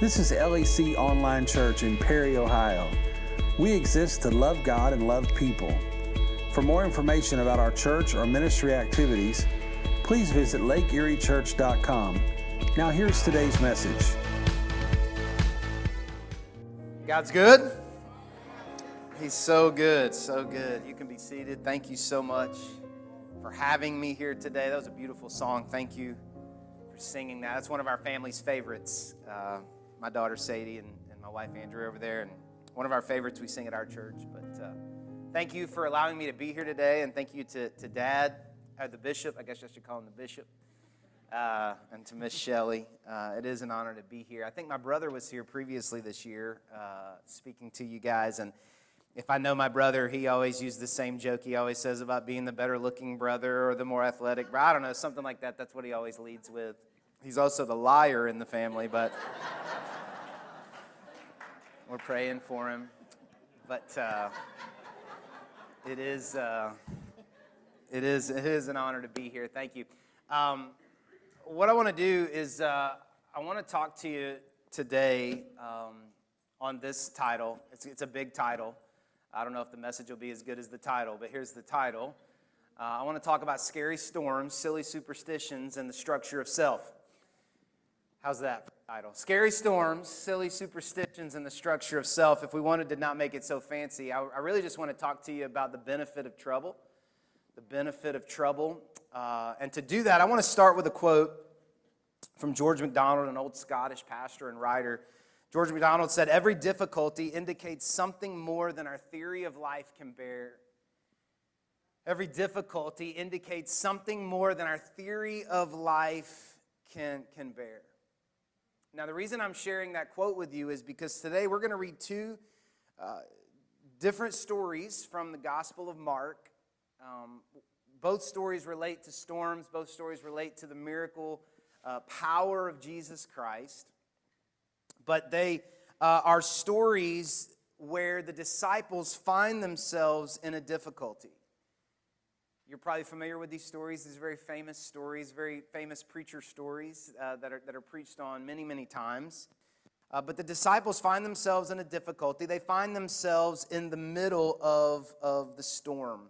This is LEC Online Church in Perry, Ohio. We exist to love God and love people. For more information about our church or ministry activities, please visit lakeeriechurch.com. Now, here's today's message. God's good. He's so good, so good. You can be seated. Thank you so much for having me here today. That was a beautiful song. Thank you for singing that. That's one of our family's favorites. Uh, my daughter Sadie and, and, my wife Andrea over there, and one of our favorites we sing at our church. But uh, thank you for allowing me to be here today, and thank you to, to Dad, or the bishop. I guess I should call him the bishop. Uh, and to Miss Shelley. Uh, it is an honor to be here. I think my brother was here previously this year uh, speaking to you guys, and if I know my brother, he always used the same joke he always says about being the better looking brother or the more athletic. Brother. I don't know, something like that. That's what he always leads with. He's also the liar in the family, but we're praying for him. But uh, it is uh, it is it is an honor to be here. Thank you. Um, what I want to do is uh, I want to talk to you today um, on this title. It's, it's a big title. I don't know if the message will be as good as the title, but here's the title. Uh, I want to talk about scary storms, silly superstitions, and the structure of self. How's that title? Scary storms, silly superstitions, and the structure of self. If we wanted to not make it so fancy, I, I really just want to talk to you about the benefit of trouble. The benefit of trouble. Uh, and to do that, I want to start with a quote from George MacDonald, an old Scottish pastor and writer. George MacDonald said, Every difficulty indicates something more than our theory of life can bear. Every difficulty indicates something more than our theory of life can, can bear. Now, the reason I'm sharing that quote with you is because today we're going to read two uh, different stories from the Gospel of Mark. Um, both stories relate to storms, both stories relate to the miracle uh, power of Jesus Christ but they uh, are stories where the disciples find themselves in a difficulty. You're probably familiar with these stories. These very famous stories, very famous preacher stories uh, that, are, that are preached on many, many times. Uh, but the disciples find themselves in a difficulty. They find themselves in the middle of, of the storm.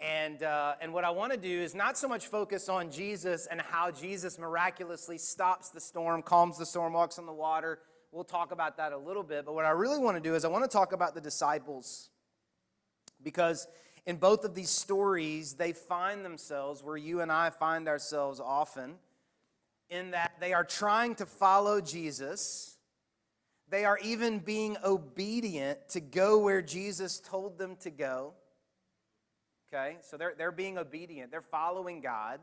And, uh, and what I want to do is not so much focus on Jesus and how Jesus miraculously stops the storm, calms the storm, walks on the water. We'll talk about that a little bit. But what I really want to do is I want to talk about the disciples. Because in both of these stories, they find themselves where you and I find ourselves often, in that they are trying to follow Jesus. They are even being obedient to go where Jesus told them to go. Okay? So they're, they're being obedient, they're following God,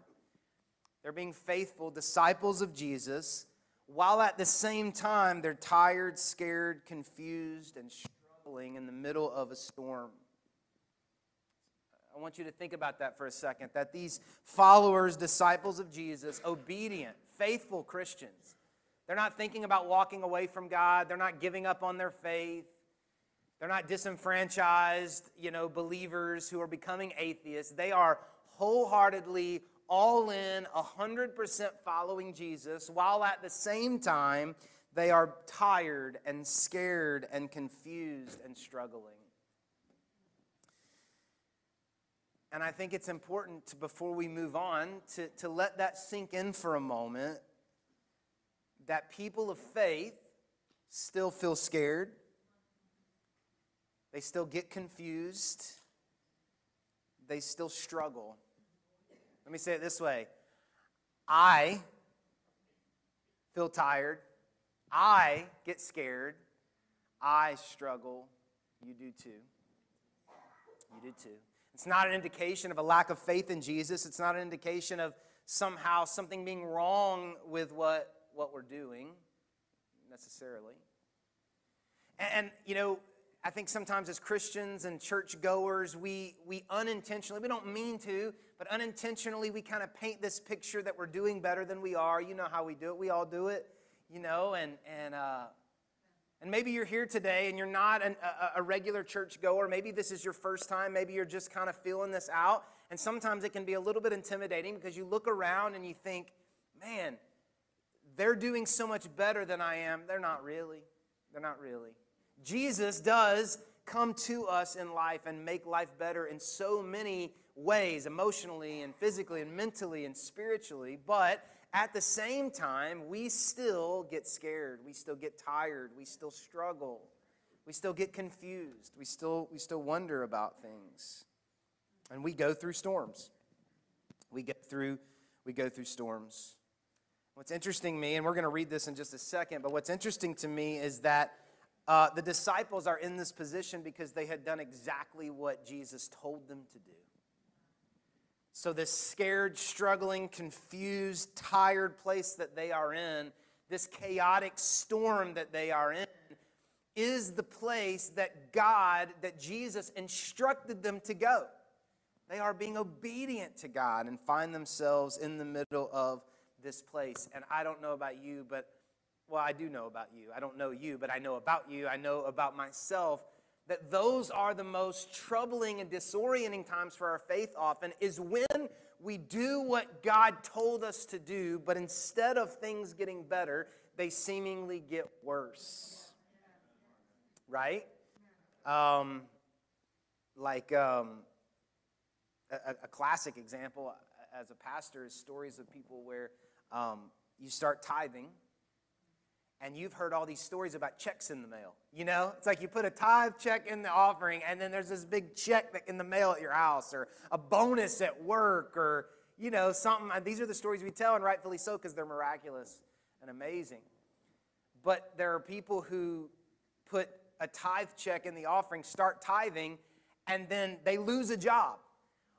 they're being faithful disciples of Jesus, while at the same time they're tired, scared, confused, and struggling in the middle of a storm. I want you to think about that for a second that these followers, disciples of Jesus, obedient, faithful Christians, they're not thinking about walking away from God, they're not giving up on their faith. They're not disenfranchised, you know, believers who are becoming atheists. They are wholeheartedly all in, 100% following Jesus, while at the same time they are tired and scared and confused and struggling. And I think it's important to, before we move on to, to let that sink in for a moment that people of faith still feel scared they still get confused. They still struggle. Let me say it this way I feel tired. I get scared. I struggle. You do too. You do too. It's not an indication of a lack of faith in Jesus. It's not an indication of somehow something being wrong with what, what we're doing necessarily. And, and you know, I think sometimes as Christians and church goers, we, we unintentionally, we don't mean to, but unintentionally we kind of paint this picture that we're doing better than we are. You know how we do it. We all do it, you know, and, and, uh, and maybe you're here today and you're not an, a, a regular church goer. Maybe this is your first time. Maybe you're just kind of feeling this out. And sometimes it can be a little bit intimidating because you look around and you think, man, they're doing so much better than I am. They're not really. They're not really. Jesus does come to us in life and make life better in so many ways emotionally and physically and mentally and spiritually. But at the same time, we still get scared. We still get tired. We still struggle. We still get confused. We still, we still wonder about things. And we go through storms. We get through, we go through storms. What's interesting to me, and we're going to read this in just a second, but what's interesting to me is that uh, the disciples are in this position because they had done exactly what Jesus told them to do. So, this scared, struggling, confused, tired place that they are in, this chaotic storm that they are in, is the place that God, that Jesus instructed them to go. They are being obedient to God and find themselves in the middle of this place. And I don't know about you, but, well, I do know about you. I don't know you, but I know about you. I know about myself that those are the most troubling and disorienting times for our faith often is when we do what God told us to do, but instead of things getting better, they seemingly get worse. Right? Um, like um, a, a, classic example as a pastor is stories of people where um, you start tithing and you've heard all these stories about checks in the mail. You know, it's like you put a tithe check in the offering, and then there's this big check in the mail at your house, or a bonus at work, or, you know, something. These are the stories we tell, and rightfully so, because they're miraculous and amazing. But there are people who put a tithe check in the offering, start tithing, and then they lose a job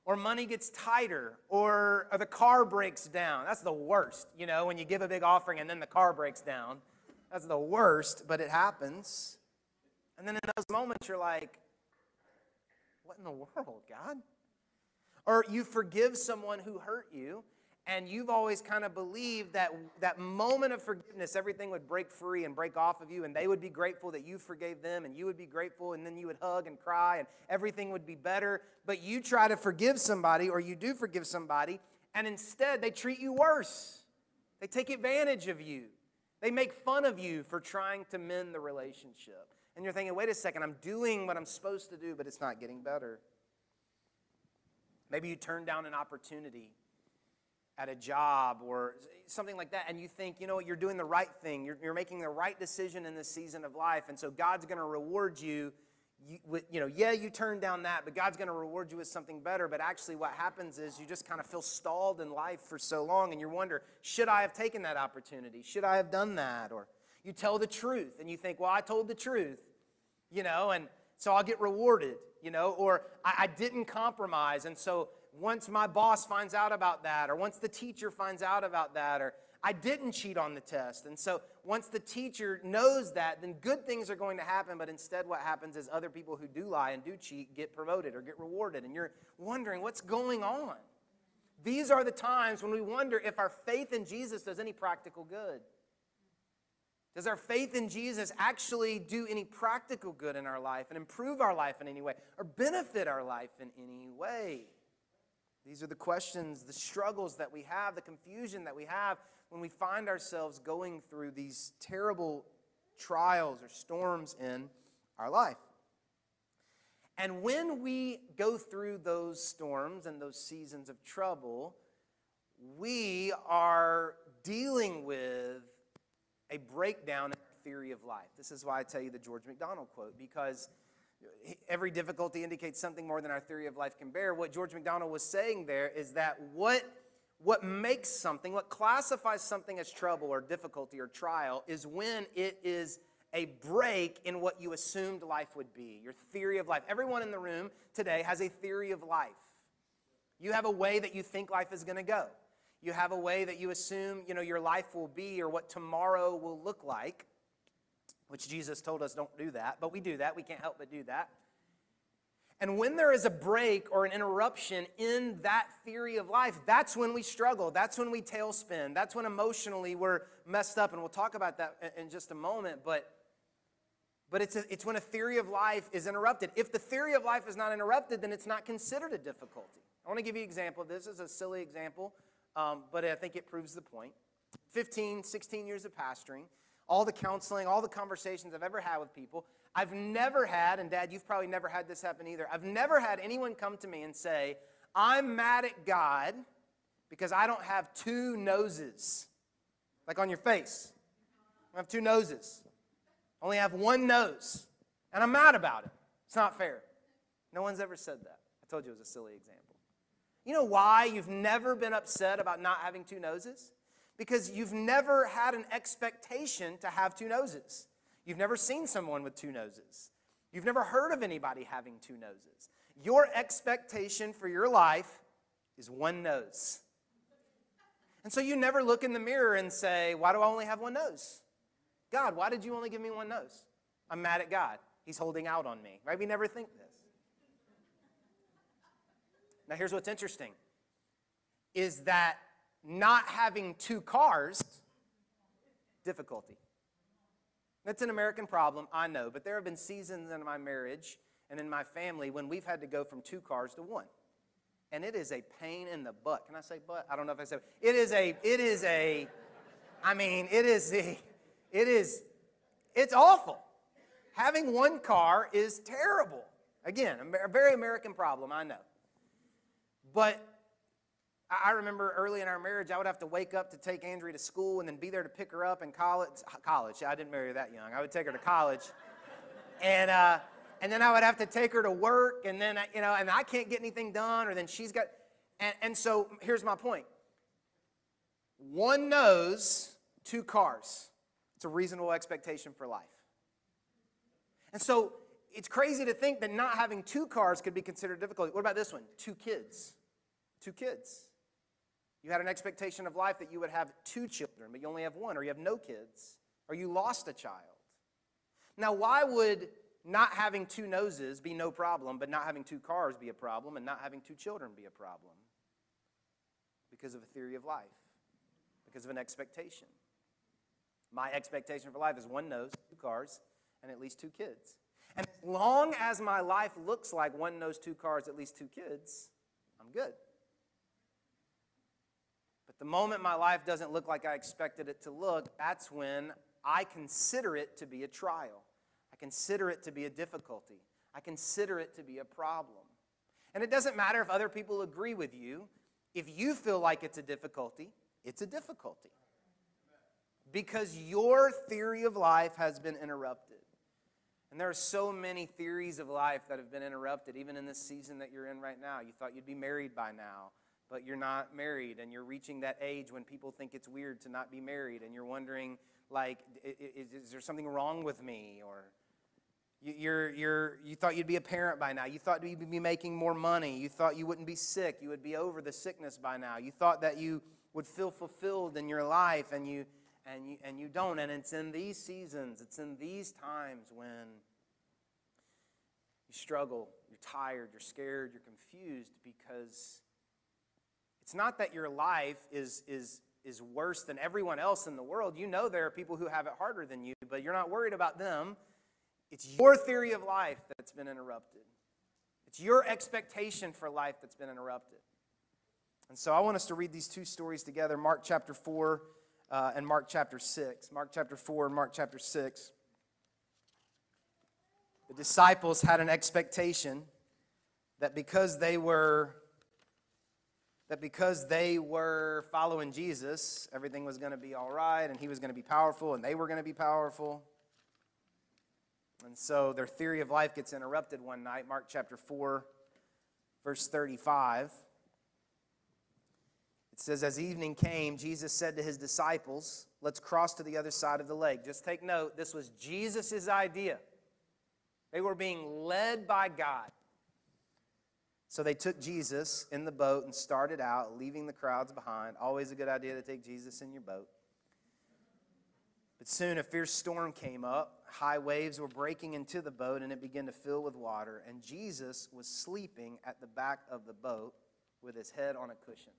or money gets tighter, or, or, the car breaks down. That's the worst, you know, when you give a big offering and then the car breaks down. That's the worst, but it happens. And then in those moments, you're like, what in the world, God? Or you forgive someone who hurt you, and you've always kind of believed that that moment of forgiveness, everything would break free and break off of you, and they would be grateful that you forgave them, and you would be grateful, and then you would hug and cry, and everything would be better. But you try to forgive somebody, or you do forgive somebody, and instead they treat you worse. They take advantage of you. They make fun of you for trying to mend the relationship. And you're thinking, wait a second, I'm doing what I'm supposed to do, but it's not getting better. Maybe you turn down an opportunity at a job or something like that, and you think, you know what, you're doing the right thing. You're, you're making the right decision in this season of life, and so God's going to reward you you, you know, yeah, you turned down that, but God's going to reward you with something better. But actually, what happens is you just kind of feel stalled in life for so long, and you wonder, should I have taken that opportunity? Should I have done that? Or you tell the truth, and you think, well, I told the truth, you know, and so I'll get rewarded, you know, or I, I didn't compromise, and so once my boss finds out about that, or once the teacher finds out about that, or I didn't cheat on the test. And so once the teacher knows that, then good things are going to happen. But instead, what happens is other people who do lie and do cheat get promoted or get rewarded. And you're wondering what's going on. These are the times when we wonder if our faith in Jesus does any practical good. Does our faith in Jesus actually do any practical good in our life and improve our life in any way or benefit our life in any way? These are the questions, the struggles that we have, the confusion that we have when we find ourselves going through these terrible trials or storms in our life. And when we go through those storms and those seasons of trouble, we are dealing with a breakdown in our theory of life. This is why I tell you the George MacDonald quote, because every difficulty indicates something more than our theory of life can bear. What George MacDonald was saying there is that what what makes something, what classifies something as trouble or difficulty or trial, is when it is a break in what you assumed life would be, your theory of life. Everyone in the room today has a theory of life. You have a way that you think life is going to go. You have a way that you assume, you know, your life will be or what tomorrow will look like, which Jesus told us don't do that, but we do that. We can't help but do that. And when there is a break or an interruption in that theory of life, that's when we struggle. That's when we tailspin. That's when emotionally we're messed up. And we'll talk about that in just a moment. But, but it's, a, it's when a theory of life is interrupted. If the theory of life is not interrupted, then it's not considered a difficulty. I want to give you an example. This is a silly example, um, but I think it proves the point. 15, 16 years of pastoring, all the counseling, all the conversations I've ever had with people, I've never had, and Dad, you've probably never had this happen either, I've never had anyone come to me and say, I'm mad at God because I don't have two noses, like on your face. I have two noses. I only have one nose, and I'm mad about it. It's not fair. No one's ever said that. I told you it was a silly example. You know why you've never been upset about not having two noses? Because you've never had an expectation to have two noses. You've never seen someone with two noses. You've never heard of anybody having two noses. Your expectation for your life is one nose. And so you never look in the mirror and say, Why do I only have one nose? God, why did you only give me one nose? I'm mad at God. He's holding out on me. Right? We never think this. Now, here's what's interesting is that not having two cars, difficulty. That's an American problem, I know, but there have been seasons in my marriage and in my family when we've had to go from two cars to one. And it is a pain in the butt. Can I say butt? I don't know if I said it is a, it is a, I mean, it is a, it is, it's awful. Having one car is terrible. Again, a very American problem, I know. But I remember early in our marriage, I would have to wake up to take Andrea to school and then be there to pick her up in college. College, I didn't marry her that young. I would take her to college, and uh, and then I would have to take her to work, and then you know, and I can't get anything done, or then she's got, and, and so here's my point. One nose, two cars. It's a reasonable expectation for life. And so it's crazy to think that not having two cars could be considered difficult. What about this one? Two kids. Two kids. You had an expectation of life that you would have two children, but you only have one, or you have no kids, or you lost a child. Now, why would not having two noses be no problem, but not having two cars be a problem, and not having two children be a problem? Because of a theory of life, because of an expectation. My expectation for life is one nose, two cars, and at least two kids. And as long as my life looks like one nose, two cars, at least two kids, I'm good. But the moment my life doesn't look like I expected it to look, that's when I consider it to be a trial. I consider it to be a difficulty. I consider it to be a problem. And it doesn't matter if other people agree with you. If you feel like it's a difficulty, it's a difficulty. Because your theory of life has been interrupted. And there are so many theories of life that have been interrupted, even in this season that you're in right now. You thought you'd be married by now but you're not married and you're reaching that age when people think it's weird to not be married and you're wondering like is, is there something wrong with me or you're, you're, you thought you'd be a parent by now. You thought you'd be making more money. You thought you wouldn't be sick. You would be over the sickness by now. You thought that you would feel fulfilled in your life, and you, and you, and you don't. And it's in these seasons, it's in these times when you struggle, you're tired, you're scared, you're confused because it's not that your life is, is, is worse than everyone else in the world. You know there are people who have it harder than you, but you're not worried about them. It's your theory of life that's been interrupted. It's your expectation for life that's been interrupted. And so I want us to read these two stories together Mark chapter 4 uh, and Mark chapter 6. Mark chapter 4 and Mark chapter 6. The disciples had an expectation that because they were that because they were following Jesus, everything was going to be all right and he was going to be powerful and they were going to be powerful. And so their theory of life gets interrupted one night. Mark chapter 4, verse 35. It says, As evening came, Jesus said to his disciples, Let's cross to the other side of the lake. Just take note, this was Jesus' idea. They were being led by God. So they took Jesus in the boat and started out, leaving the crowds behind. Always a good idea to take Jesus in your boat. But soon a fierce storm came up. High waves were breaking into the boat, and it began to fill with water. And Jesus was sleeping at the back of the boat with his head on a cushion.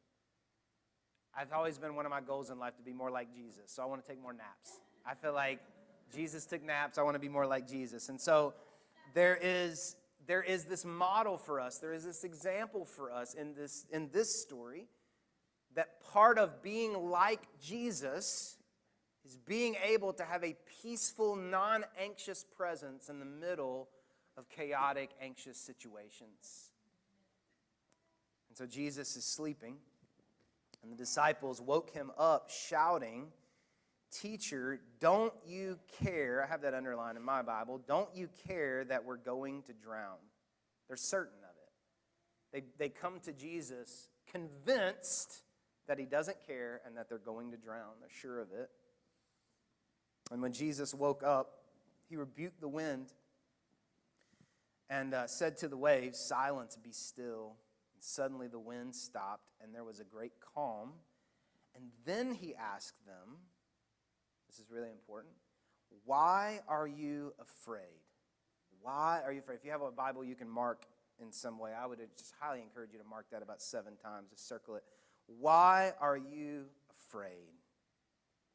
I've always been one of my goals in life to be more like Jesus, so I want to take more naps. I feel like Jesus took naps. I want to be more like Jesus. And so there is there is this model for us, there is this example for us in this, in this story that part of being like Jesus is being able to have a peaceful, non anxious presence in the middle of chaotic, anxious situations. And so Jesus is sleeping, and the disciples woke him up shouting, Teacher, don't you care? I have that underlined in my Bible. Don't you care that we're going to drown? They're certain of it. They, they come to Jesus convinced that he doesn't care and that they're going to drown. They're sure of it. And when Jesus woke up, he rebuked the wind and uh, said to the waves, Silence, be still. And suddenly the wind stopped, and there was a great calm. And then he asked them, This is really important, why are you afraid? Why are you afraid? If you have a Bible you can mark in some way, I would just highly encourage you to mark that about seven times, just circle it. Why are you afraid?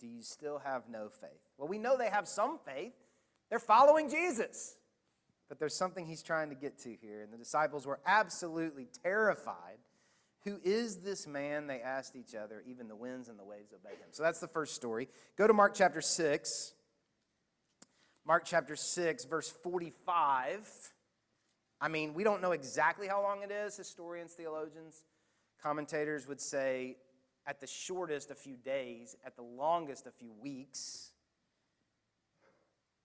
Do you still have no faith? Well, we know they have some faith. They're following Jesus. But there's something he's trying to get to here. And the disciples were absolutely terrified. Who is this man? They asked each other. Even the winds and the waves obey him. So that's the first story. Go to Mark chapter 6. Mark chapter 6, verse 45. I mean, we don't know exactly how long it is. Historians, theologians, commentators would say at the shortest a few days, at the longest a few weeks.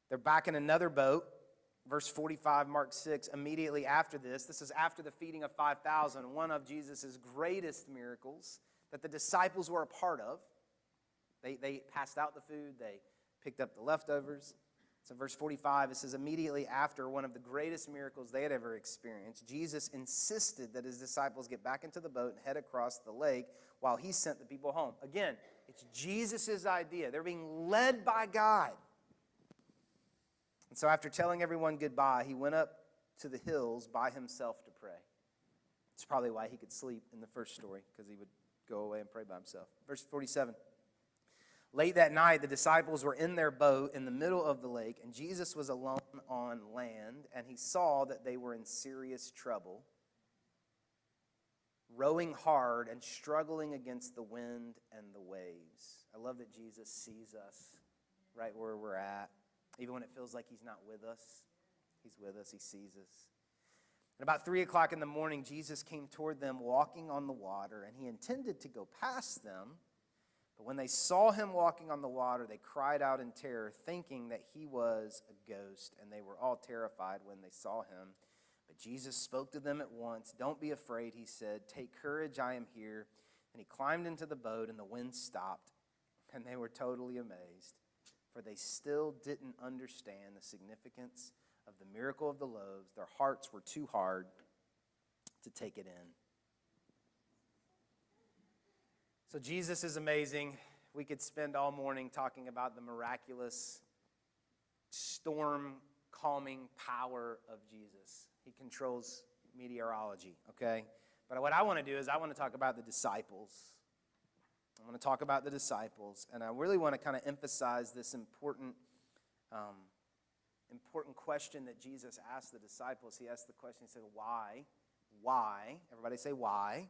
They're back in another boat. Verse 45, Mark 6, immediately after this, this is after the feeding of 5,000, one of Jesus' greatest miracles that the disciples were a part of. They, they passed out the food, they picked up the leftovers. So, verse 45, it says, immediately after one of the greatest miracles they had ever experienced, Jesus insisted that his disciples get back into the boat and head across the lake while he sent the people home. Again, it's Jesus' idea. They're being led by God. And so, after telling everyone goodbye, he went up to the hills by himself to pray. It's probably why he could sleep in the first story, because he would go away and pray by himself. Verse 47. Late that night, the disciples were in their boat in the middle of the lake, and Jesus was alone on land, and he saw that they were in serious trouble, rowing hard and struggling against the wind and the waves. I love that Jesus sees us right where we're at, even when it feels like he's not with us. He's with us, he sees us. And about three o'clock in the morning, Jesus came toward them walking on the water, and he intended to go past them. But when they saw him walking on the water, they cried out in terror, thinking that he was a ghost, and they were all terrified when they saw him. But Jesus spoke to them at once. Don't be afraid, he said. Take courage, I am here. And he climbed into the boat, and the wind stopped, and they were totally amazed, for they still didn't understand the significance of the miracle of the loaves. Their hearts were too hard to take it in. So, Jesus is amazing. We could spend all morning talking about the miraculous, storm calming power of Jesus. He controls meteorology, okay? But what I want to do is, I want to talk about the disciples. I want to talk about the disciples, and I really want to kind of emphasize this important, um, important question that Jesus asked the disciples. He asked the question, He said, Why? Why? Everybody say, Why?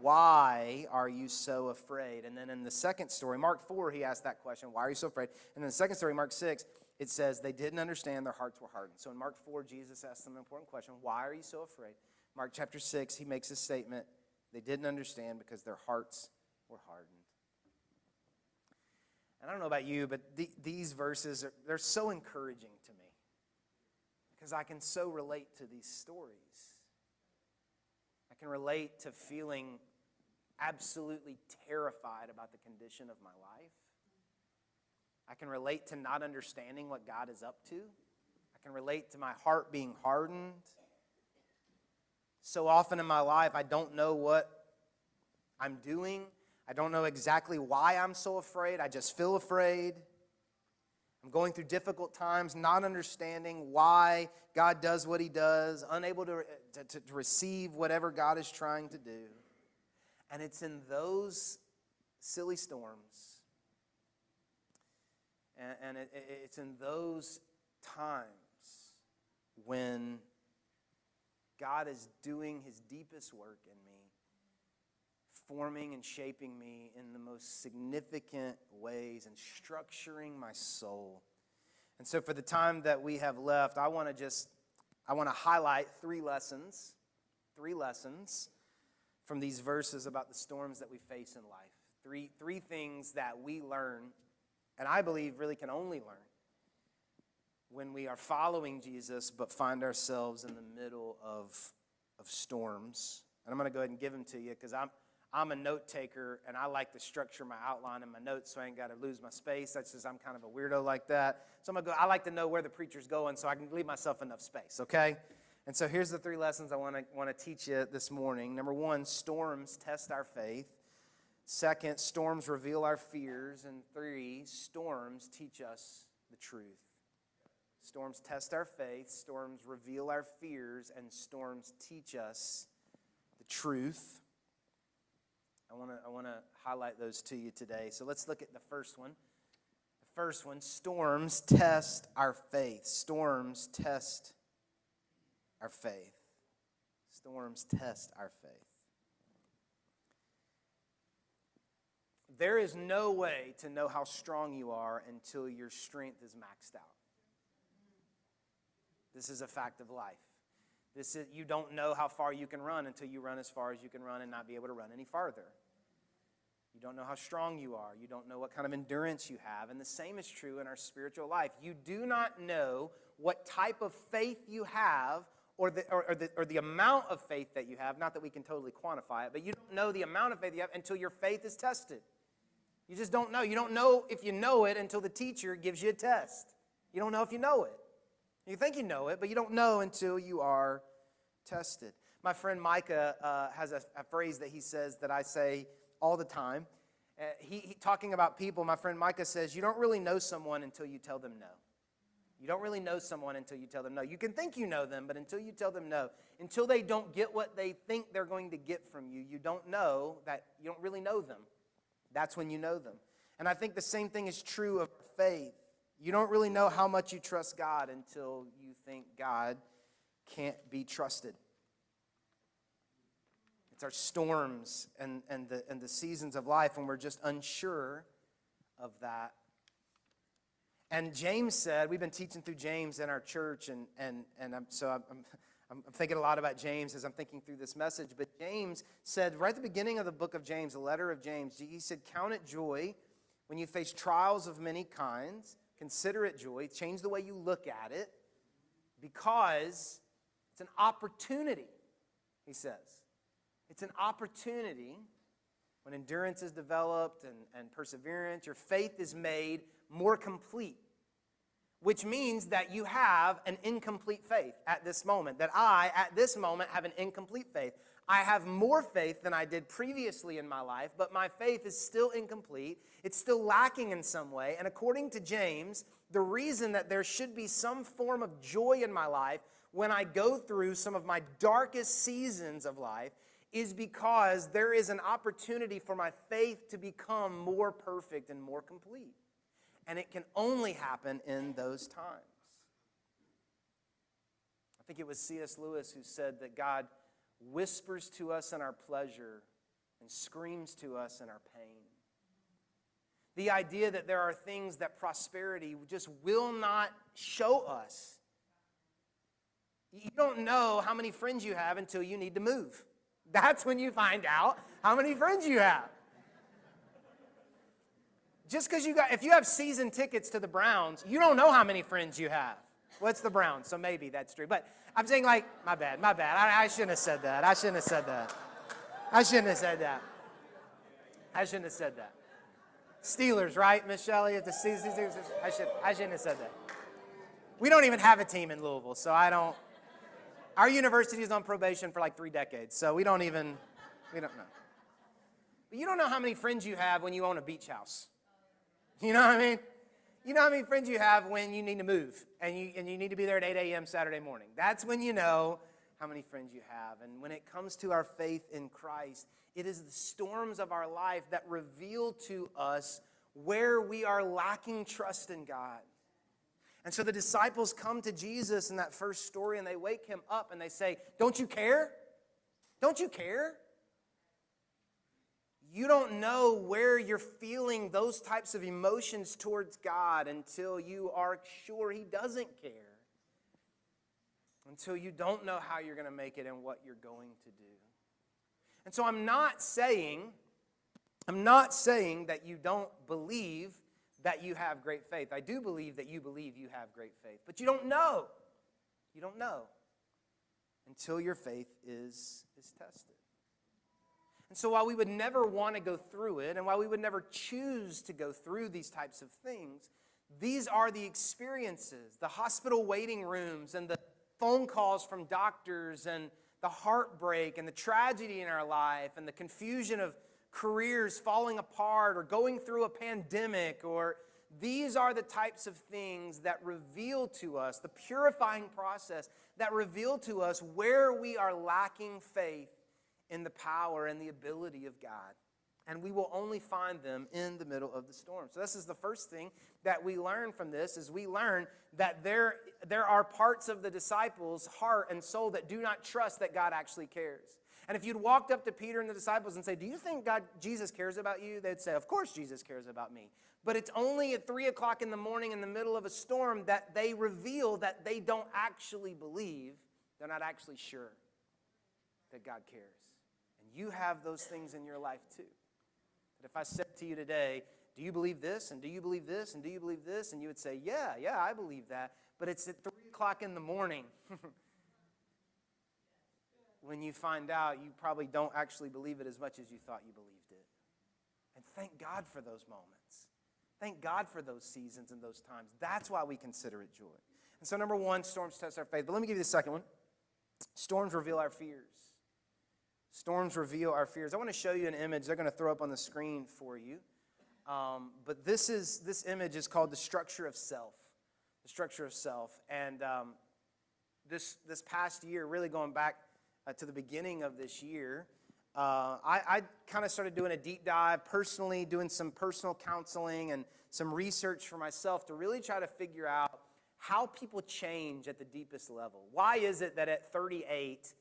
Why are you so afraid? And then in the second story, Mark 4, he asked that question, Why are you so afraid? And in the second story, Mark 6, it says they didn't understand, their hearts were hardened. So in Mark 4, Jesus asked them an important question Why are you so afraid? Mark chapter 6, he makes a statement they didn't understand because their hearts were hardened. And I don't know about you, but the, these verses, are, they're so encouraging to me because I can so relate to these stories. I can relate to feeling absolutely terrified about the condition of my life. I can relate to not understanding what God is up to. I can relate to my heart being hardened. So often in my life, I don't know what I'm doing. I don't know exactly why I'm so afraid. I just feel afraid. I'm going through difficult times, not understanding why God does what He does, unable to, to, to, receive whatever God is trying to do. And it's in those silly storms, and, and it, it's in those times when God is doing His deepest work in forming and shaping me in the most significant ways and structuring my soul. And so, for the time that we have left, I want to just I want to highlight three lessons, three lessons from these verses about the storms that we face in life. Three, three things that we learn, and I believe really can only learn when we are following Jesus but find ourselves in the middle of, of storms. And I'm going to go ahead and give them to you because I'm, I'm a note taker and I like to structure my outline and my notes so I ain't got to lose my space. That's just, I'm kind of a weirdo like that. So I'm going to go, I like to know where the preacher's going so I can leave myself enough space, okay? And so here's the three lessons I want to, want to teach you this morning. Number one, storms test our faith. Second, storms reveal our fears. And three, storms teach us the truth. Storms test our faith, storms reveal our fears, and storms teach us the truth. I want to I want to highlight those to you today. So let's look at the first one. The first one, storms test our faith. Storms test our faith. Storms test our faith. There is no way to know how strong you are until your strength is maxed out. This is a fact of life. This is, you don't know how far you can run until you run as far as you can run and not be able to run any farther. You don't know how strong you are. You don't know what kind of endurance you have. And the same is true in our spiritual life. You do not know what type of faith you have or the, or, or, the, or the amount of faith that you have. Not that we can totally quantify it, but you don't know the amount of faith you have until your faith is tested. You just don't know. You don't know if you know it until the teacher gives you a test. You don't know if you know it. You think you know it, but you don't know until you are tested. My friend Micah uh, has a, a, phrase that he says that I say all the time. Uh, he, he, talking about people, my friend Micah says, You don't really know someone until you tell them no. You don't really know someone until you tell them no. You can think you know them, but until you tell them no, until they don't get what they think they're going to get from you, you don't know that you don't really know them. That's when you know them. And I think the same thing is true of faith. You don't really know how much you trust God until you think God can't be trusted. It's our storms and, and, the, and the seasons of life when we're just unsure of that. And James said, we've been teaching through James in our church, and, and, and I'm, so I'm, I'm, I'm thinking a lot about James as I'm thinking through this message. But James said, right at the beginning of the book of James, the letter of James, he said, Count it joy when you face trials of many kinds Consider it joy. Change the way you look at it because it's an opportunity, he says. It's an opportunity when endurance is developed and, and perseverance, your faith is made more complete, which means that you have an incomplete faith at this moment. That I, at this moment, have an incomplete faith. I have more faith than I did previously in my life, but my faith is still incomplete. It's still lacking in some way. And according to James, the reason that there should be some form of joy in my life when I go through some of my darkest seasons of life is because there is an opportunity for my faith to become more perfect and more complete. And it can only happen in those times. I think it was C.S. Lewis who said that God whispers to us in our pleasure and screams to us in our pain. The idea that there are things that prosperity just will not show us. You don't know how many friends you have until you need to move. That's when you find out how many friends you have. Just because you got, if you have season tickets to the Browns, you don't know how many friends you have. What's the Browns? So maybe that's true. But I'm saying, like, my bad, my bad. I, I shouldn't have said that. I shouldn't have said that. I shouldn't have said that. I shouldn't have said that. Steelers, right, Miss Shelley? At the season, I should, I shouldn't have said that. We don't even have a team in Louisville, so I don't. Our university is on probation for like three decades, so we don't even, we don't know. But you don't know how many friends you have when you own a beach house. You know what I mean? You know how many friends you have when you need to move and you, and you need to be there at 8 a.m. Saturday morning. That's when you know how many friends you have. And when it comes to our faith in Christ, it is the storms of our life that reveal to us where we are lacking trust in God. And so the disciples come to Jesus in that first story and they wake him up and they say, Don't you care? Don't you care? You don't know where you're feeling those types of emotions towards God until you are sure He doesn't care. Until you don't know how you're going to make it and what you're going to do. And so I'm not saying, I'm not saying that you don't believe that you have great faith. I do believe that you believe you have great faith, but you don't know. You don't know until your faith is, is tested. And so, while we would never want to go through it, and while we would never choose to go through these types of things, these are the experiences the hospital waiting rooms, and the phone calls from doctors, and the heartbreak, and the tragedy in our life, and the confusion of careers falling apart, or going through a pandemic, or these are the types of things that reveal to us, the purifying process that reveal to us where we are lacking faith in the power and the ability of God. And we will only find them in the middle of the storm. So this is the first thing that we learn from this is we learn that there, there are parts of the disciples' heart and soul that do not trust that God actually cares. And if you'd walked up to Peter and the disciples and say, Do you think God Jesus cares about you? They'd say, Of course Jesus cares about me. But it's only at three o'clock in the morning in the middle of a storm that they reveal that they don't actually believe, they're not actually sure that God cares. You have those things in your life too. That if I said to you today, do you believe this? And do you believe this? And do you believe this? And you would say, yeah, yeah, I believe that. But it's at 3 o'clock in the morning. when you find out you probably don't actually believe it as much as you thought you believed it. And thank God for those moments. Thank God for those seasons and those times. That's why we consider it joy. And so, number one, storms test our faith. But let me give you the second one storms reveal our fears. Storms reveal our fears. I want to show you an image they're going to throw up on the screen for you. Um, but this is this image is called the structure of self. The structure of self. And um, this this past year, really going back uh, to the beginning of this year, uh, I, I kind of started doing a deep dive personally, doing some personal counseling and some research for myself to really try to figure out how people change at the deepest level. Why is it that at 38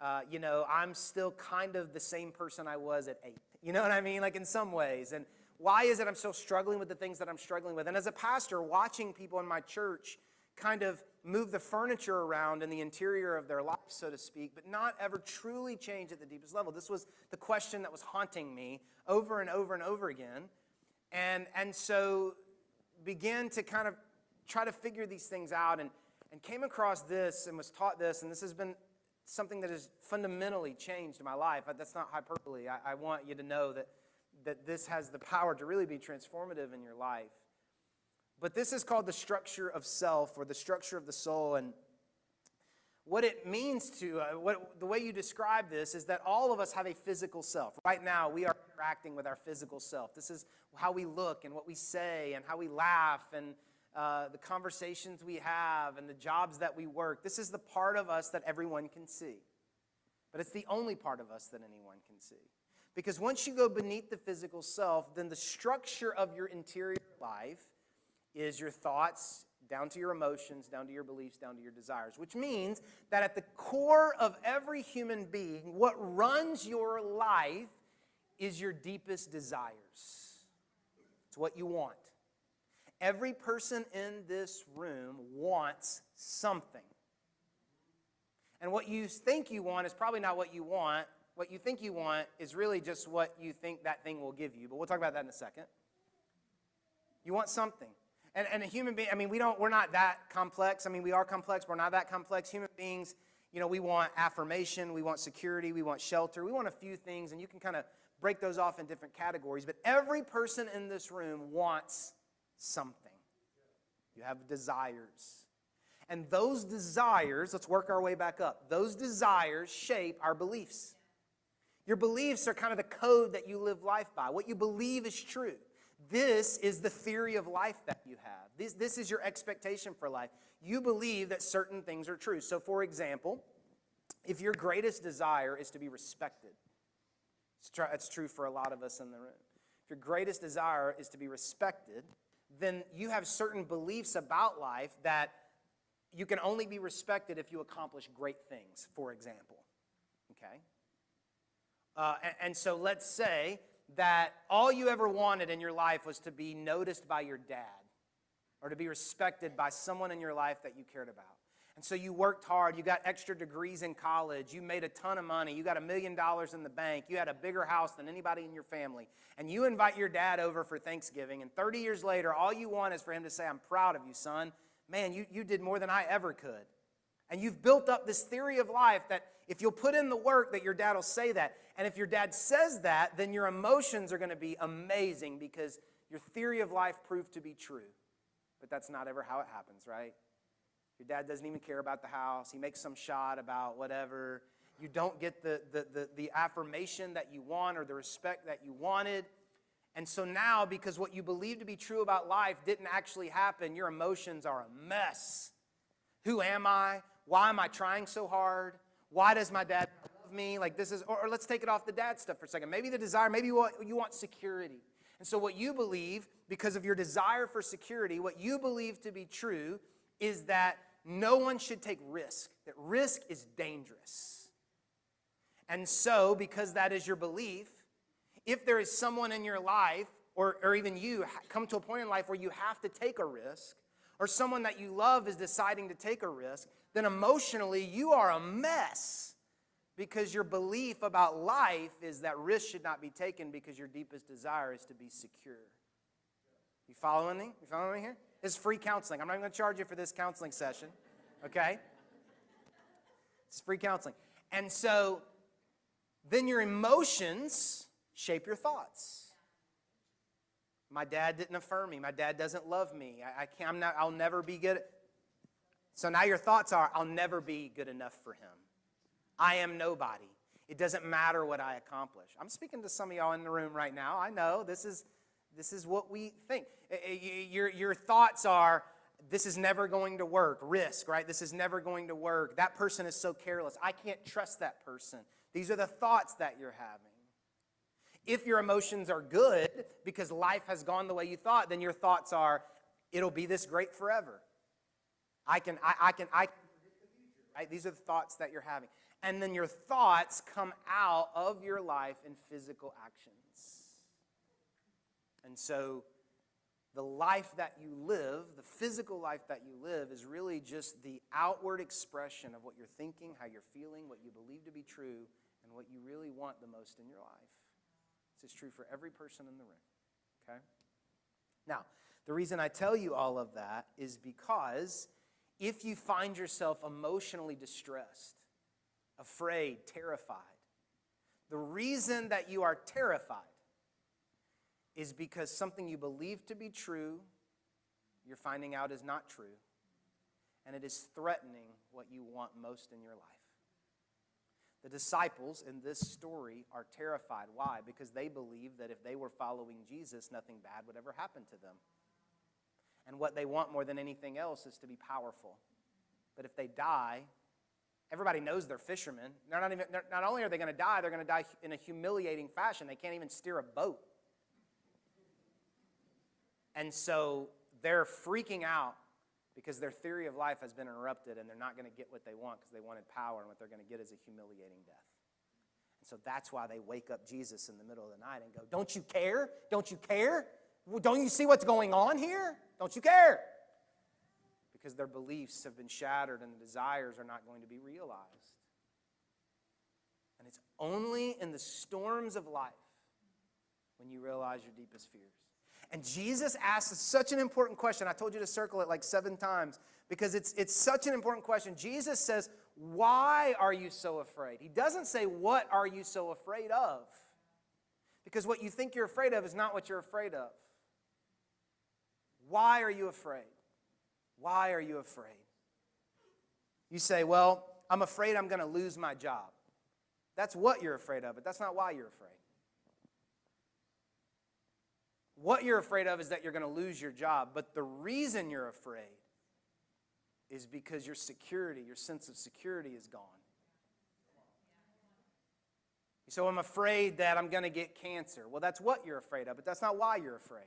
uh, you know, I'm still kind of the same person I was at eight. You know what I mean? Like in some ways. And why is it I'm still struggling with the things that I'm struggling with? And as a pastor, watching people in my church kind of move the furniture around in the interior of their life, so to speak, but not ever truly change at the deepest level. This was the question that was haunting me over and over and over again. And, and so began to kind of try to figure these things out and, and came across this and was taught this, and this has been something that has fundamentally changed my life. That's not hyperbole. I, I want you to know that, that this has the power to really be transformative in your life. But this is called the structure of self or the structure of the soul. And what it means to, uh, what, the way you describe this is that all of us have a physical self. Right now, we are interacting with our physical self. This is how we look and what we say and how we laugh and uh, the conversations we have, and the jobs that we work. This is the part of us that everyone can see. But it's the only part of us that anyone can see. Because once you go beneath the physical self, then the structure of your interior life is your thoughts, down to your emotions, down to your beliefs, down to your desires, which means that at the core of every human being, what runs your life is your deepest desires. It's what you want. Every person in this room wants something. And what you think you want is probably not what you want. What you think you want is really just what you think that thing will give you. But we'll talk about that in a second. You want something. And, and a human being, I mean, we don't, we're not that complex. I mean, we are complex, we're not that complex. Human beings, you know, we want affirmation, we want security, we want shelter, we want a few things, and you can kind of break those off in different categories. But every person in this room wants something. You have desires. And those desires, let's work our way back up. Those desires shape our beliefs. Your beliefs are kind of the code that you live life by. What you believe is true. This is the theory of life that you have. This, this is your expectation for life. You believe that certain things are true. So, for example, if your greatest desire is to be respected, it's, tr- it's true for a lot of us in the room. If your greatest desire is to be respected, then you have certain beliefs about life that you can only be respected if you accomplish great things, for example. Okay? Uh, and, and, so let's say that all you ever wanted in your life was to be noticed by your dad or to be respected by someone in your life that you cared about. And so you worked hard, you got extra degrees in college, you made a ton of money, you got a million dollars in the bank, you had a bigger house than anybody in your family, and you invite your dad over for Thanksgiving, and 30 years later, all you want is for him to say, I'm proud of you, son. Man, you, you did more than I ever could. And you've built up this theory of life that if you'll put in the work, that your dad will say that. And if your dad says that, then your emotions are going to be amazing because your theory of life proved to be true. But that's not ever how it happens, right? Your dad doesn't even care about the house. He makes some shot about whatever. You don't get the, the, the, the, affirmation that you want or the respect that you wanted. And so now, because what you believe to be true about life didn't actually happen, your emotions are a mess. Who am I? Why am I trying so hard? Why does my dad love me? Like this is, or, or let's take it off the dad stuff for a second. Maybe the desire, maybe you want, you want security. And so, what you believe, because of your desire for security, what you believe to be true is that no one should take risk, that risk is dangerous. And so, because that is your belief, if there is someone in your life, or, or even you come to a point in life where you have to take a risk, or someone that you love is deciding to take a risk, then emotionally you are a mess because your belief about life is that risk should not be taken because your deepest desire is to be secure. You following me? You following me here? It's free counseling. I'm not going to charge you for this counseling session, okay? It's free counseling. And so then your emotions shape your thoughts. My dad didn't affirm me. My dad doesn't love me. I, I can't, I'm not, I'll never be good. So now your thoughts are, I'll never be good enough for him. I am nobody. It doesn't matter what I accomplish. I'm speaking to some of y'all in the room right now. I know this is this is what we think. Eh, eh, your, your thoughts are, this is never going to work. Risk, right? This is never going to work. That person is so careless. I can't trust that person. These are the thoughts that you're having. If your emotions are good because life has gone the way you thought, then your thoughts are, it'll be this great forever. I can, I, I can, I can right? These are the thoughts that you're having. And then your thoughts come out of your life in physical actions. And so the life that you live, the physical life that you live, is really just the outward expression of what you're thinking, how you're feeling, what you believe to be true, and what you really want the most in your life. This is true for every person in the room. Okay? Now, the reason I tell you all of that is because if you find yourself emotionally distressed, afraid, terrified, the reason that you are terrified is because something you believe to be true, you're finding out is not true, and it is threatening what you want most in your life. The disciples in this story are terrified. Why? Because they believe that if they were following Jesus, nothing bad would ever happen to them. And what they want more than anything else is to be powerful. But if they die, everybody knows they're fishermen. They're not, even, they're, not only are they going to die, they're going to die in a humiliating fashion. They can't even steer a boat. And so they're freaking out because their theory of life has been interrupted and they're not going to get what they want because they wanted power, and what they're going to get is a humiliating death. And so that's why they wake up Jesus in the middle of the night and go, Don't you care? Don't you care? Don't you see what's going on here? Don't you care? Because their beliefs have been shattered and the desires are not going to be realized. And it's only in the storms of life when you realize your deepest fears. And Jesus asks such an important question. I told you to circle it like seven times because it's, it's such an important question. Jesus says, Why are you so afraid? He doesn't say, What are you so afraid of? Because what you think you're afraid of is not what you're afraid of. Why are you afraid? Why are you afraid? You say, Well, I'm afraid I'm going to lose my job. That's what you're afraid of, but that's not why you're afraid. What you're afraid of is that you're going to lose your job, but the reason you're afraid is because your security, your sense of security is gone. So I'm afraid that I'm going to get cancer. Well, that's what you're afraid of, but that's not why you're afraid.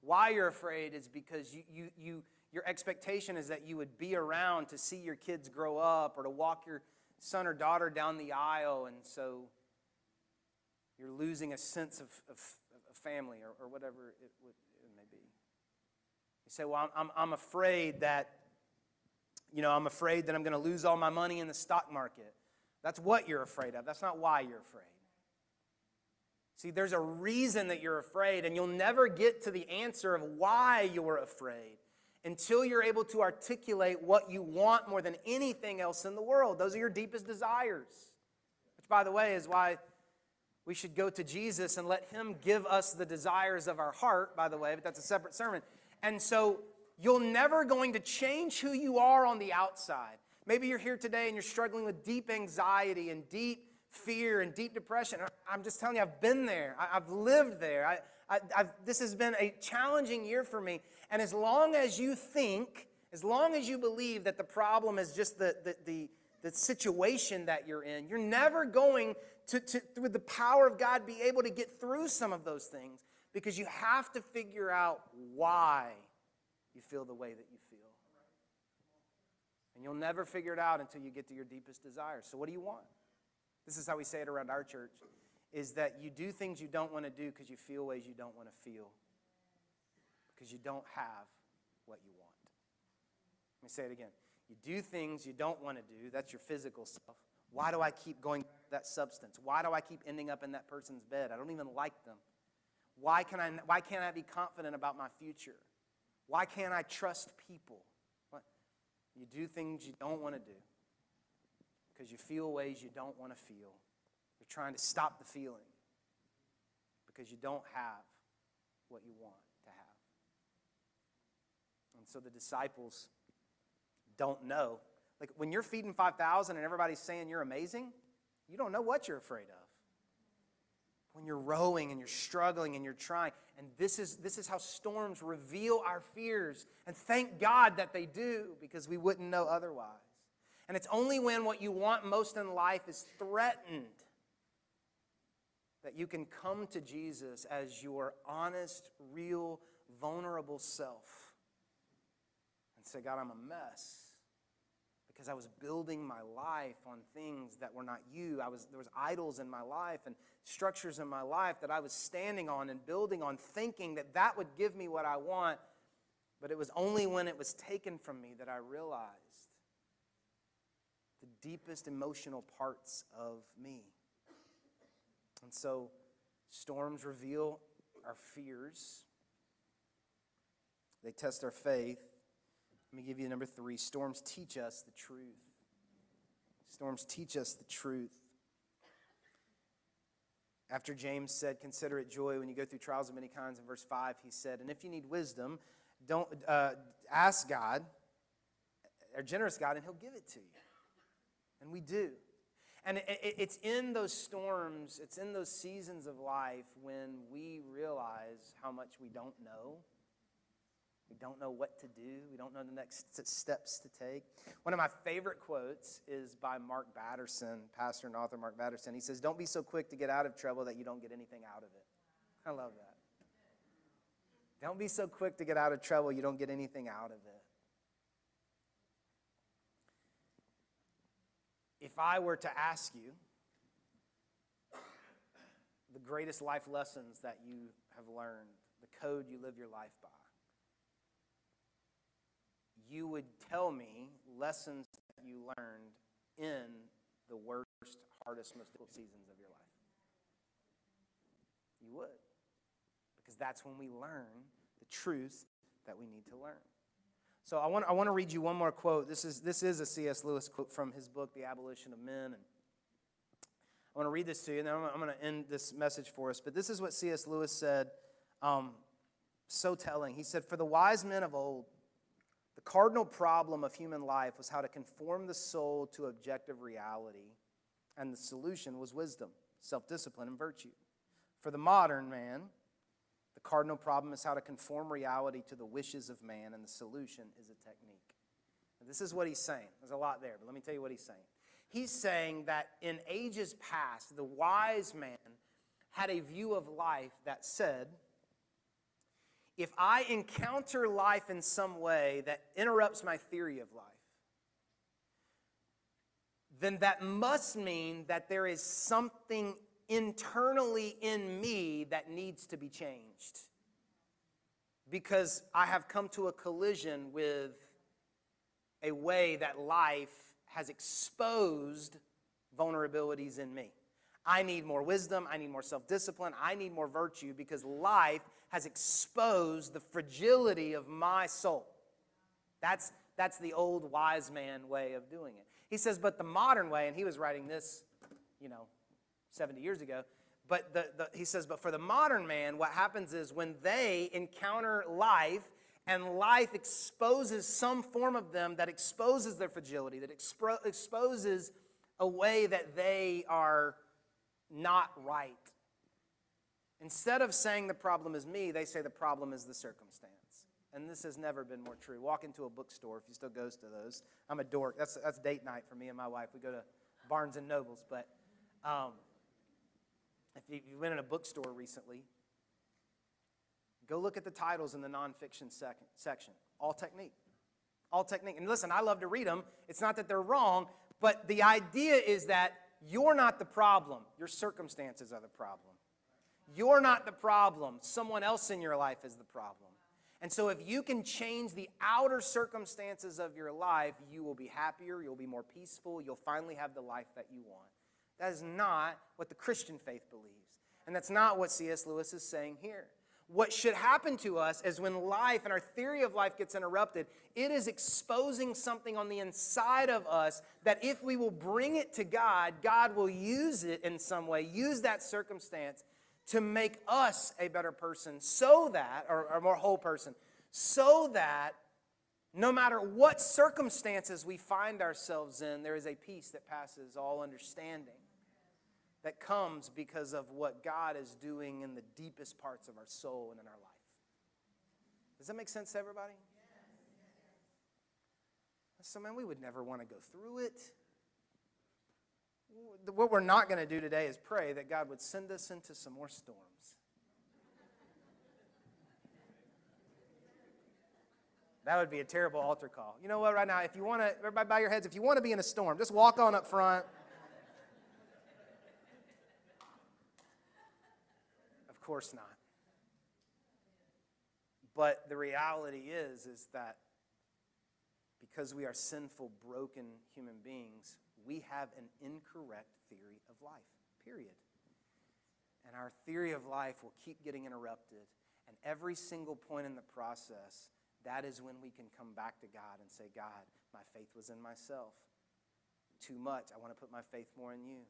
Why you're afraid is because you, you, you, your expectation is that you would be around to see your kids grow up or to walk your son or daughter down the aisle, and so You're losing a sense of, of, family or, or whatever it, would, it may be. You say, Well, I'm, I'm, I'm afraid that, you know, I'm afraid that I'm going to lose all my money in the stock market. That's what you're afraid of. That's not why you're afraid. See, there's a reason that you're afraid, and you'll never get to the answer of why you're afraid until you're able to articulate what you want more than anything else in the world. Those are your deepest desires. Which, by the way, is why we should go to Jesus and let Him give us the desires of our heart, by the way, but that's a separate sermon. And so you're never going to change who you are on the outside. Maybe you're here today and you're struggling with deep anxiety and deep fear and deep depression. I'm just telling you, I've been there. I've lived there. I, I, this has been a challenging year for me. And as long as you think, as long as you believe that the problem is just the, the, the, the situation that you're in, you're never going to, to, through the power of God, be able to get through some of those things because you have to figure out why you feel the way that you feel. And you'll never figure it out until you get to your deepest desires. So, what do you want? This is how we say it around our church is that you do things you don't want to do because you feel ways you don't want to feel because you don't have what you want. Let me say it again. You do things you don't want to do. That's your physical self. Why do I keep going that substance? Why do I keep ending up in that person's bed? I don't even like them. Why, can I, why can't I be confident about my future? Why can't I trust people? What? You do things you don't want to do because you feel ways you don't want to feel. You're trying to stop the feeling because you don't have what you want to have. And so the disciples don't know. Like when you're feeding 5,000 and everybody's saying you're amazing, you don't know what you're afraid of. When you're rowing and you're struggling and you're trying, and this is, this is how storms reveal our fears. And thank God that they do because we wouldn't know otherwise. And it's only when what you want most in life is threatened that you can come to Jesus as your honest, real, vulnerable self and say, God, I'm a mess because I was building my life on things that were not you. I was, there was idols in my life and structures in my life that I was standing on and building on, thinking that that would give me what I want. But it was only when it was taken from me that I realized the deepest emotional parts of me. And so, storms reveal our fears, they test our faith. Let me give you number three storms teach us the truth. Storms teach us the truth. After James said, Consider it joy when you go through trials of many kinds, in verse 5, he said, And if you need wisdom, don't uh, ask God, a generous God, and he'll give it to you. And we do. And it's in those storms, it's in those seasons of life when we realize how much we don't know. We don't know what to do. We don't know the next steps to take. One of my favorite quotes is by Mark Batterson, pastor and author Mark Batterson. He says, Don't be so quick to get out of trouble that you don't get anything out of it. I love that. Don't be so quick to get out of trouble you don't get anything out of it. If I were to ask you the greatest life lessons that you have learned, the code you live your life by, you would tell me lessons that you learned in the worst, hardest, most difficult seasons of your life. You would. Because that's when we learn the truth that we need to learn. So I want, I want to read you one more quote. This is, this is a C.S. Lewis quote from his book, The Abolition of Man. And I want to read this to you, and then I'm, I'm going to end this message for us. But this is what C.S. Lewis said, um, so telling. He said, For the wise men of old, the cardinal problem of human life was how to conform the soul to objective reality, and the solution was wisdom, self discipline, and virtue. For the modern man, the cardinal problem is how to conform reality to the wishes of man, and the solution is a technique. Now, this is what he's saying. There's a lot there, but let me tell you what he's saying. He's saying that in ages past, the wise man had a view of life that said, if I encounter life in some way that interrupts my theory of life, then that must mean that there is something internally in me that needs to be changed. Because I have come to a collision with a way that life has exposed vulnerabilities in me. I need more wisdom. I need more self discipline. I need more virtue because life has exposed the fragility of my soul. That's, that's the old wise man way of doing it. He says, but the modern way, and he was writing this, you know, 70 years ago, but the, the, he says, but for the modern man, what happens is when they encounter life and life exposes some form of them that exposes their fragility, that expo- exposes a way that they are not right. Instead of saying the problem is me, they say the problem is the circumstance. And this has never been more true. Walk into a bookstore if you still goes to those. I'm a dork. That's, that's date night for me and my wife. We go to Barnes and Nobles. But um, if you, you went in a bookstore recently, go look at the titles in the nonfiction sec- section. All technique. All technique. And listen, I love to read them. It's not that they're wrong, but the idea is that you're not the problem, your circumstances are the problem. You're not the problem, someone else in your life is the problem. And so, if you can change the outer circumstances of your life, you will be happier, you'll be more peaceful, you'll finally have the life that you want. That is not what the Christian faith believes. And that's not what C.S. Lewis is saying here. What should happen to us is when life and our theory of life gets interrupted, it is exposing something on the inside of us that if we will bring it to God, God will use it in some way, use that circumstance to make us a better person so that, or a more whole person, so that no matter what circumstances we find ourselves in, there is a peace that passes all understanding that comes because of what God is doing in the deepest parts of our soul and in our life. Does that make sense to everybody? So, man, we would never want to go through it. What we're not going to do today is pray that God would send us into some more storms. That would be a terrible altar call. You know what, right now, if you want to, everybody bow your heads, if you want to be in a storm, just walk on up front. Of course not. But the reality is is that because we are sinful, broken human beings, we have an incorrect theory of life. Period. And our theory of life will keep getting interrupted. And every single point in the process, that is when we can come back to God and say, God, my faith was in myself. Too much. I want to put my faith more in you.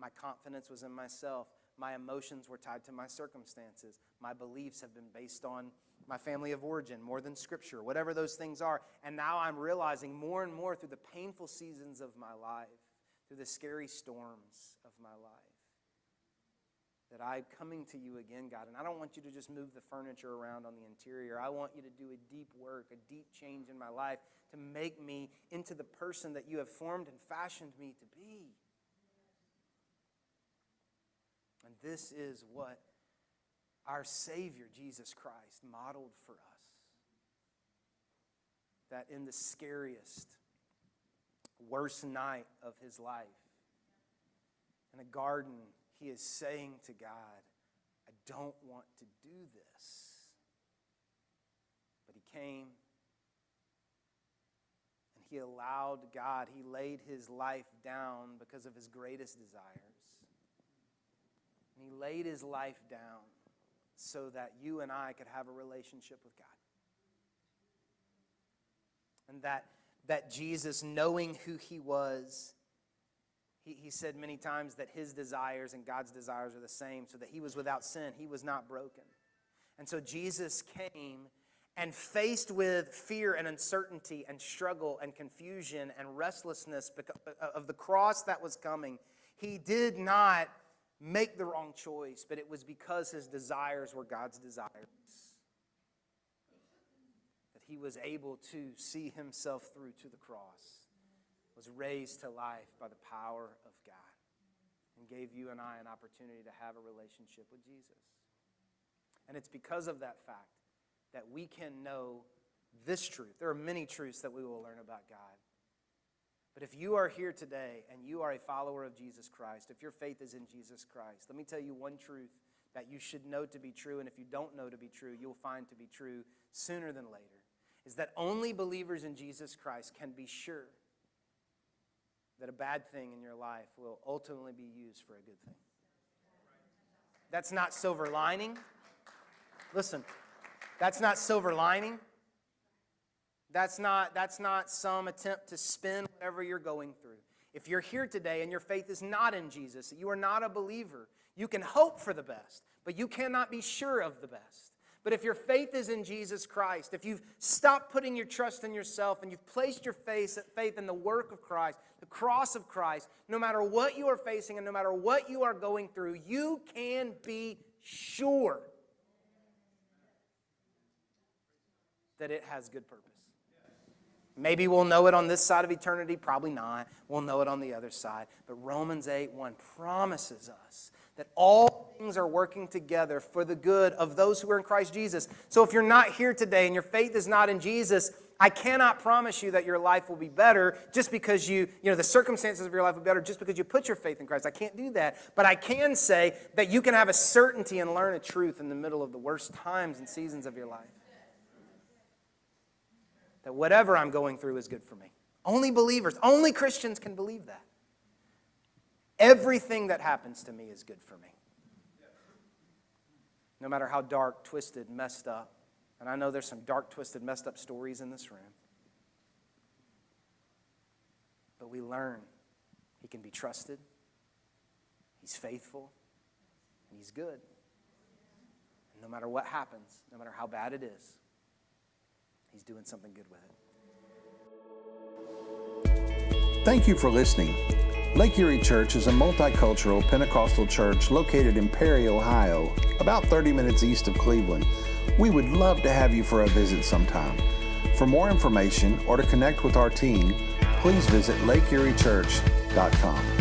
My confidence was in myself. My emotions were tied to my circumstances. My beliefs have been based on my family of origin more than scripture, whatever those things are. And now I'm realizing more and more through the painful seasons of my life, through the scary storms of my life, that I'm coming to you again, God. And I don't want you to just move the furniture around on the interior. I want you to do a deep work, a deep change in my life to make me into the person that you have formed and fashioned me to be. And this is what our Savior, Jesus Christ, modeled for us. That in the scariest, worst night of his life, in a garden, he is saying to God, I don't want to do this. But he came and he allowed God, he laid his life down because of his greatest desires. And he laid his life down so that you and I could have a relationship with God. And that, that Jesus, knowing who he was, he, he said many times that his desires and God's desires are the same, so that he was without sin. He was not broken. And so Jesus came and faced with fear and uncertainty and struggle and confusion and restlessness of the cross that was coming, he did not make the wrong choice, but it was because his desires were God's desires. That he was able to see himself through to the cross, was raised to life by the power of God, and gave you and I an opportunity to have a relationship with Jesus. And it's because of that fact that we can know this truth. There are many truths that we will learn about God. But if you are here today and you are a follower of Jesus Christ, if your faith is in Jesus Christ, let me tell you one truth that you should know to be true, and if you don't know to be true, you'll find to be true sooner than later, is that only believers in Jesus Christ can be sure that a bad thing in your life will ultimately be used for a good thing. That's not silver lining. Listen, that's not silver lining. That's not, that's not some attempt to spin whatever you're going through. If you're here today and your faith is not in Jesus, you are not a believer, you can hope for the best, but you cannot be sure of the best. But if your faith is in Jesus Christ, if you've stopped putting your trust in yourself and you've placed your faith, faith in the work of Christ, the cross of Christ, no matter what you are facing and no matter what you are going through, you can be sure that it has good purpose. Maybe we'll know it on this side of eternity, probably not. We'll know it on the other side. But Romans 8 1 promises us that all things are working together for the good of those who are in Christ Jesus. So if you're not here today and your faith is not in Jesus, I cannot promise you that your life will be better just because you, you know, the circumstances of your life will be better just because you put your faith in Christ. I can't do that. But I can say that you can have a certainty and learn a truth in the middle of the worst times and seasons of your life that whatever I'm going through is good for me. Only believers, only Christians can believe that. Everything that happens to me is good for me. No matter how dark, twisted, messed up. And I know there's some dark, twisted, messed up stories in this room. But we learn he can be trusted, he's faithful, and he's good. And no matter what happens, no matter how bad it is, He's doing something good with it. Thank you for listening. Lake Erie Church is a multicultural Pentecostal church located in Perry, Ohio, about 30 minutes east of Cleveland. We would love to have you for a visit sometime. For more information or to connect with our team, please visit lakeeriechurch.com.